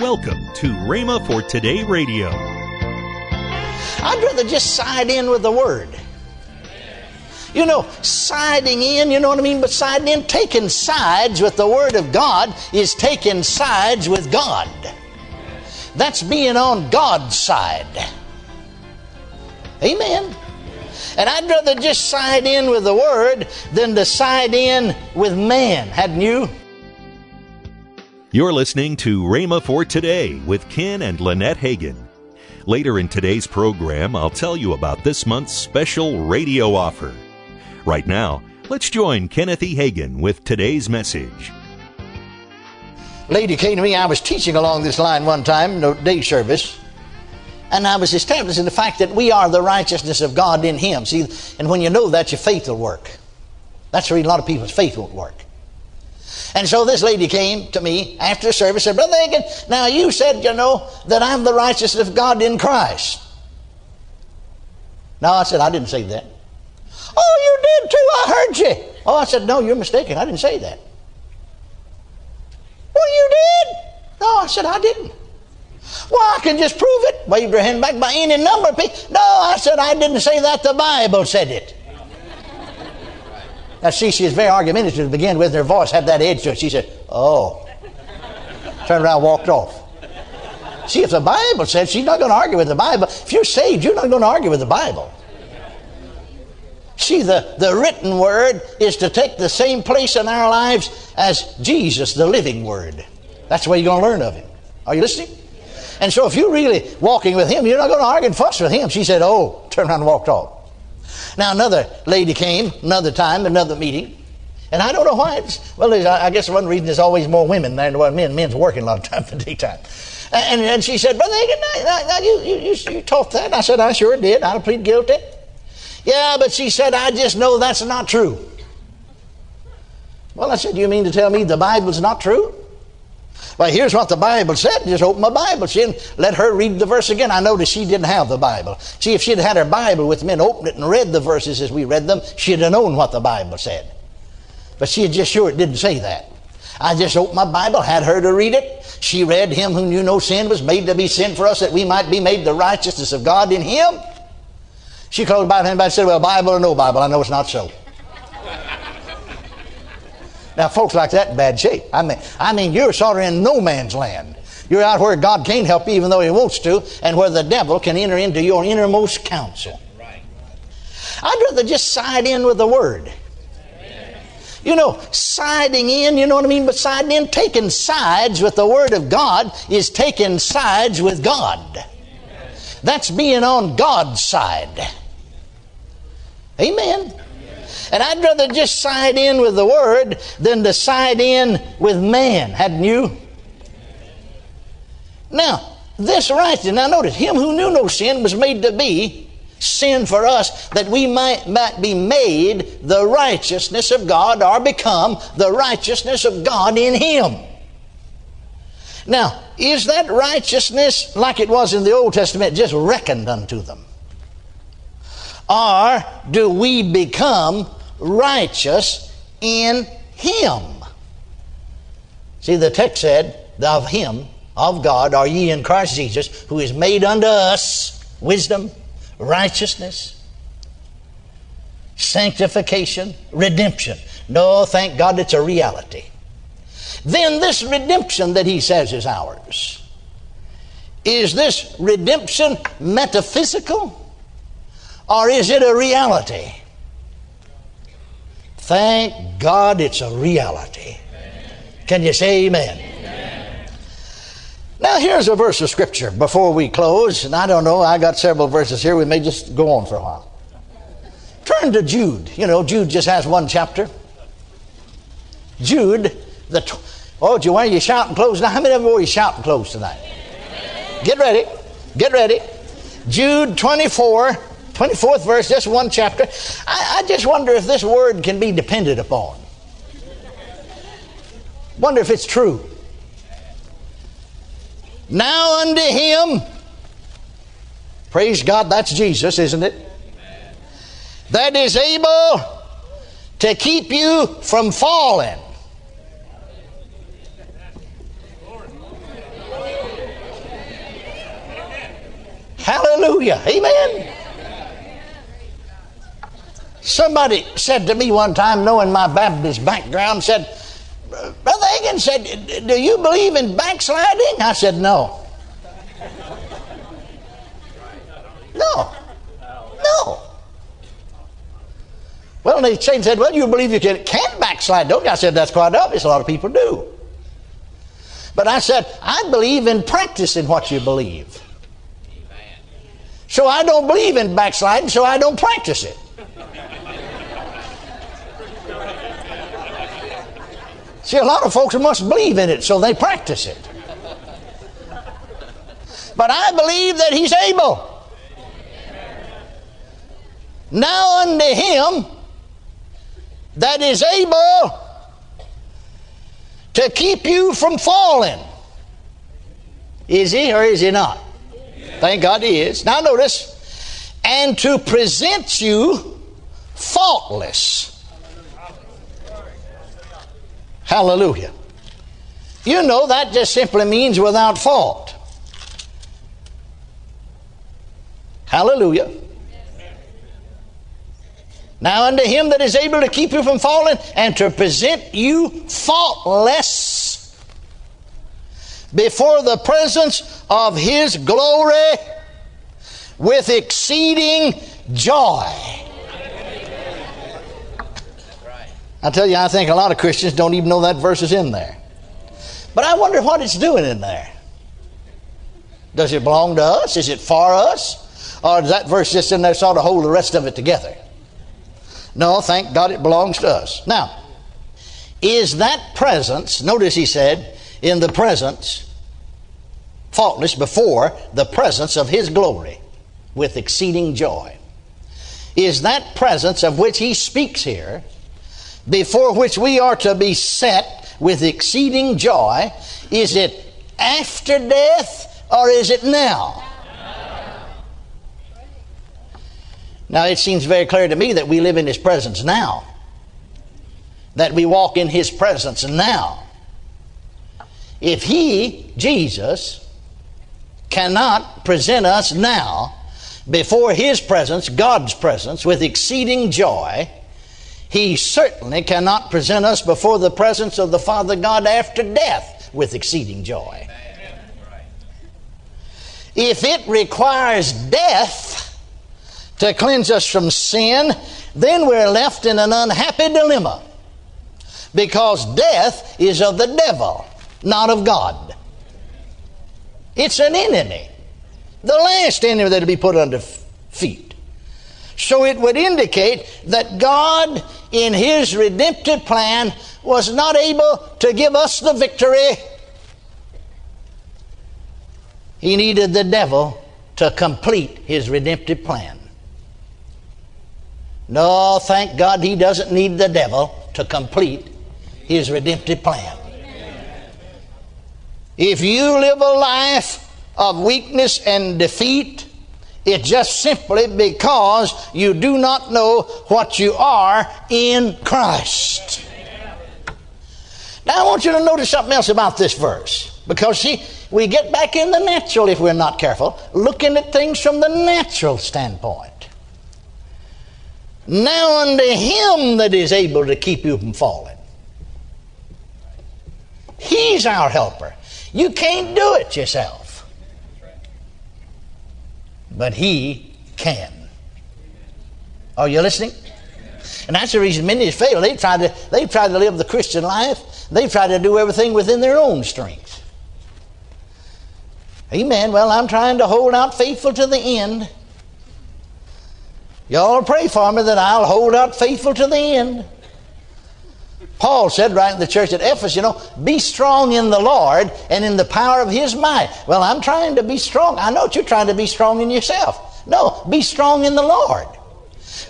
Welcome to Rhema for Today Radio. I'd rather just side in with the Word. You know, siding in, you know what I mean? But siding in, taking sides with the Word of God is taking sides with God. That's being on God's side. Amen. And I'd rather just side in with the Word than to side in with man, hadn't you? You're listening to Rhema for Today with Ken and Lynette Hagin. Later in today's program, I'll tell you about this month's special radio offer. Right now, let's join Kenneth E. Hagin with today's message. Lady came to me, I was teaching along this line one time, no day service, and I was establishing the fact that we are the righteousness of God in Him. See, and when you know that, your faith will work. That's the reason a lot of people's faith won't work. And so this lady came to me after the service and said, Brother Hagin, now you said, you know, that I'm the righteousness of God in Christ. No, I said, I didn't say that. Oh, you did too. I heard you. Oh, I said, no, you're mistaken. I didn't say that. Well, you did. No, I said, I didn't. Well, I can just prove it. Waved her hand back by any number of people. No, I said, I didn't say that. The Bible said it. Now, see, she was very argumentative to begin with. and Her voice had that edge to it. She said, Oh. Turned around walked off. See, if the Bible says she's not going to argue with the Bible, if you're saved, you're not going to argue with the Bible. See, the, the written word is to take the same place in our lives as Jesus, the living word. That's the way you're going to learn of him. Are you listening? And so if you're really walking with him, you're not going to argue and fuss with him. She said, Oh, turned around and walked off. Now, another lady came, another time, another meeting. And I don't know why. It's, well, I guess one reason there's always more women than men. Men's working a lot of time for daytime. And, and she said, Brother Hagin, you, you, you, you taught that. I said, I sure did. I plead guilty. Yeah, but she said, I just know that's not true. Well, I said, You mean to tell me the Bible's not true? Well, here's what the Bible said. Just open my Bible. She didn't let her read the verse again. I noticed she didn't have the Bible. See, if she'd had her Bible with me and opened it and read the verses as we read them, she'd have known what the Bible said. But she just sure it didn't say that. I just opened my Bible, had her to read it. She read, Him who knew no sin was made to be sin for us that we might be made the righteousness of God in Him. She closed the Bible and said, Well, Bible or no Bible, I know it's not so. Now, folks like that in bad shape. I mean, I mean, you're sort of in no man's land. You're out where God can't help you even though He wants to, and where the devil can enter into your innermost counsel. I'd rather just side in with the Word. You know, siding in, you know what I mean? But siding in, taking sides with the Word of God is taking sides with God. That's being on God's side. Amen. And I'd rather just side in with the Word than to side in with man, hadn't you? Now, this righteousness, now notice, him who knew no sin was made to be sin for us that we might, might be made the righteousness of God or become the righteousness of God in him. Now, is that righteousness, like it was in the Old Testament, just reckoned unto them? Or do we become righteous in Him? See, the text said, Of Him, of God, are ye in Christ Jesus, who is made unto us wisdom, righteousness, sanctification, redemption. No, thank God it's a reality. Then this redemption that he says is ours. Is this redemption metaphysical or is it a reality? Thank God it's a reality. Can you say amen? Now, here's a verse of scripture before we close. And I don't know, I got several verses here. We may just go on for a while. Turn to Jude. You know, Jude just has one chapter. Jude, the. Oh, do you want you shouting close now? How many of you are you shouting close tonight? Get ready. Get ready. Jude 24, 24th verse, just one chapter. I, I just wonder if this word can be depended upon. Wonder if it's true. Now unto him, praise God, that's Jesus, isn't it? That is able to keep you from falling Hallelujah. Amen. Somebody said to me one time, knowing my Baptist background, said, Brother Hagin said, Do you believe in backsliding? I said, No. No. No. Well, they changed said, Well, you believe you can, can backslide, don't you? I said, That's quite obvious. A lot of people do. But I said, I believe in practicing what you believe. So I don't believe in backsliding, so I don't practice it. See, a lot of folks must believe in it, so they practice it. But I believe that He's able. Now unto Him that is able to keep you from falling. Is He or is He not? Thank God He is. Now notice, and to present you faultless Hallelujah. You know, that just simply means without fault. Hallelujah. Now, unto him that is able to keep you from falling and to present you faultless before the presence of his glory with exceeding joy. I tell you, I think a lot of Christians don't even know that verse is in there. But I wonder what it's doing in there. Does it belong to us? Is it for us? Or is that verse just in there sort of hold the rest of it together? No, thank God it belongs to us. Now, is that presence, notice he said, in the presence, faultless before the presence of his glory with exceeding joy. Is that presence of which he speaks here before which we are to be set with exceeding joy, is it after death or is it now? Now, it seems very clear to me that we live in His presence now, that we walk in His presence now. If He, Jesus, cannot present us now before His presence, God's presence, with exceeding joy, he certainly cannot present us before the presence of the Father God after death with exceeding joy. If it requires death to cleanse us from sin, then we're left in an unhappy dilemma. Because death is of the devil, not of God. It's an enemy, the last enemy that'll be put under feet. So it would indicate that God in his redemptive plan was not able to give us the victory. He needed the devil to complete his redemptive plan. No, thank God he doesn't need the devil to complete his redemptive plan. If you live a life of weakness and defeat, it's just simply because you do not know what you are in Christ. Now, I want you to notice something else about this verse. Because, see, we get back in the natural if we're not careful, looking at things from the natural standpoint. Now, unto him that is able to keep you from falling. He's our helper. You can't do it yourself but He can. Are you listening? And that's the reason many fail. They try to they try to live the Christian life. They try to do everything within their own strength. Amen. Well, I'm trying to hold out faithful to the end. Y'all pray for me that I'll hold out faithful to the end. Paul said right in the church at Ephesus, you know, be strong in the Lord and in the power of his might. Well, I'm trying to be strong. I know you're trying to be strong in yourself. No, be strong in the Lord.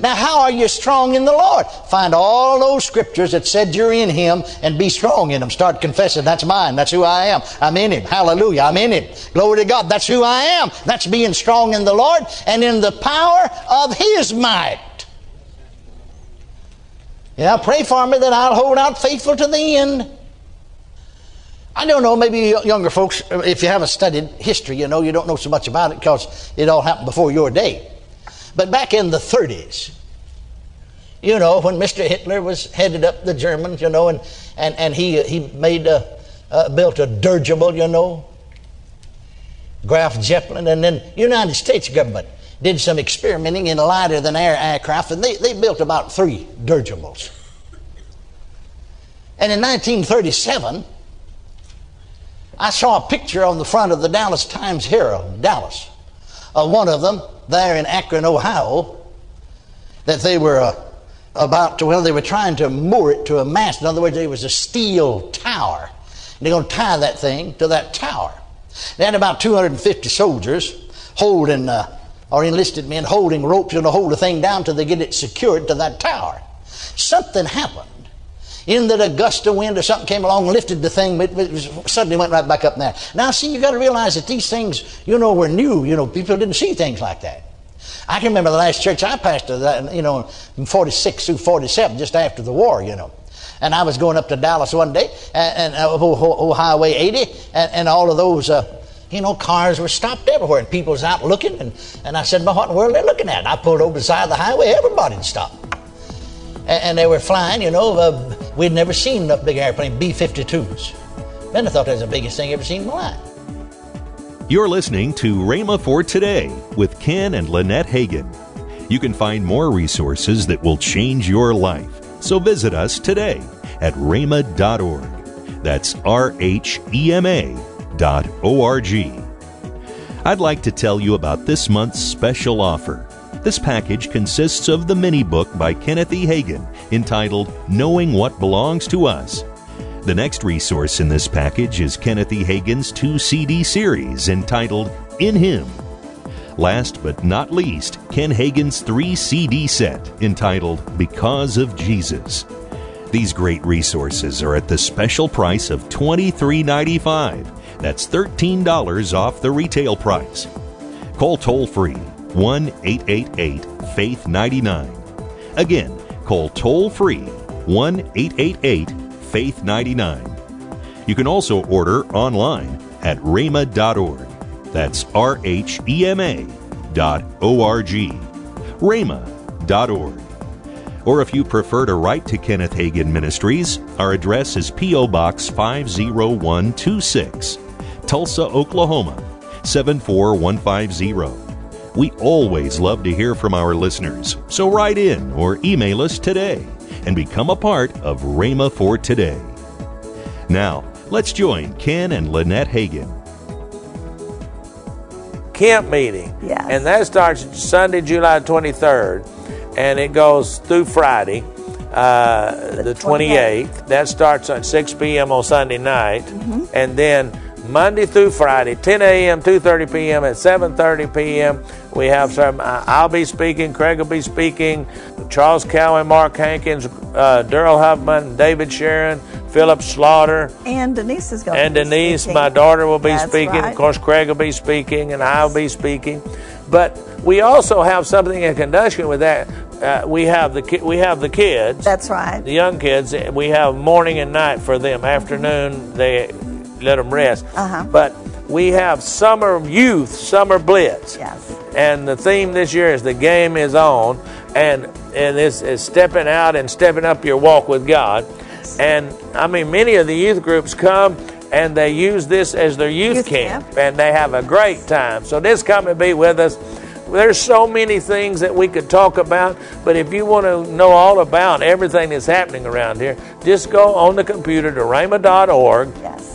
Now, how are you strong in the Lord? Find all those scriptures that said you're in Him and be strong in them. Start confessing, that's mine. That's who I am. I'm in Him. Hallelujah. I'm in Him. Glory to God. That's who I am. That's being strong in the Lord and in the power of His might. Yeah, pray for me that I'll hold out faithful to the end. I don't know, maybe younger folks, if you haven't studied history, you know, you don't know so much about it because it all happened before your day. But back in the 30s, you know, when Mr. Hitler was headed up the Germans, you know, and, and, and he, he made a, uh, built a dirigible, you know, Graf Zeppelin, and then United States government did some experimenting in lighter than air aircraft, and they, they built about three dirigibles. And in 1937, I saw a picture on the front of the Dallas Times Herald, Dallas, of one of them there in Akron, Ohio, that they were uh, about to, well, they were trying to moor it to a mast. In other words, it was a steel tower. And they're going to tie that thing to that tower. They had about 250 soldiers holding, uh, or enlisted men holding ropes and to hold the thing down till they get it secured to that tower. Something happened in that a gust of wind or something came along lifted the thing, it, it suddenly went right back up there. Now, see, you got to realize that these things, you know, were new. You know, people didn't see things like that. I can remember the last church I pastored, you know, from 46 through 47, just after the war, you know. And I was going up to Dallas one day, and, and uh, oh, Highway 80, and, and all of those, uh, you know, cars were stopped everywhere, and people was out looking. And, and I said, well, what in the world are they looking at? And I pulled over the side of the highway, everybody stopped and, they were flying, you know. Uh, we'd never seen a big airplane, B 52s. Then I thought that was the biggest thing I ever seen in my life. You're listening to Rhema for Today with Ken and Lynette Hagin. You can find more resources that will change your life. So visit us today at rhema.org. That's R H E M A dot O R G. I'd like to tell you about this month's special offer. This package consists of the mini book by Kenneth E. Hagin entitled Knowing What Belongs to Us. The next resource in this package is Kenneth E. Hagin's two CD series entitled In Him. Last but not least, Ken Hagin's three CD set entitled Because of Jesus. These great resources are at the special price of $23.95. That's $13 off the retail price. Call toll free 1 888 Faith 99. Again, call toll free 1 888 Faith 99. You can also order online at rhema.org. That's R H E M A dot O R G. rhema.org. Or if you prefer to write to Kenneth Hagin Ministries, our address is P.O. Box 50126, Tulsa, Oklahoma 74150. We always love to hear from our listeners, so write in or email us today and become a part of Rhema for Today. Now, let's join Ken and Lynette Hagin. Camp meeting. Yes. And that starts Sunday, July 23rd, and it goes through Friday, uh, the, the 28th. 28th. That starts at 6 p.m. on Sunday night. Mm-hmm. And then Monday through Friday, 10 a.m., 2:30 p.m., at 7:30 p.m. We have some. Uh, I'll be speaking. Craig will be speaking. Charles Cowan, Mark Hankins, uh, Daryl Huffman, David Sharon, Philip Slaughter, and Denise is going. And Denise, speaking. my daughter, will be That's speaking. Right. Of course, Craig will be speaking, and I'll be speaking. But we also have something in conjunction with that. Uh, we have the ki- we have the kids. That's right. The young kids. We have morning and night for them. Afternoon they let them rest. Uh-huh. But we have summer youth, summer blitz. Yes. And the theme this year is the game is on, and and this is stepping out and stepping up your walk with God. And I mean, many of the youth groups come and they use this as their youth, youth camp, camp, and they have a great time. So just come and be with us. There's so many things that we could talk about, but if you want to know all about everything that's happening around here, just go on the computer to rhema.org. Yes.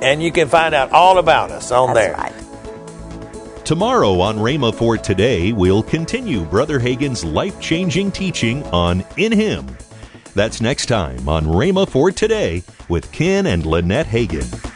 And you can find out all about us on That's there. Right. Tomorrow on Rhema for Today, we'll continue Brother Hagin's life changing teaching on In Him. That's next time on Rhema for Today with Ken and Lynette Hagin.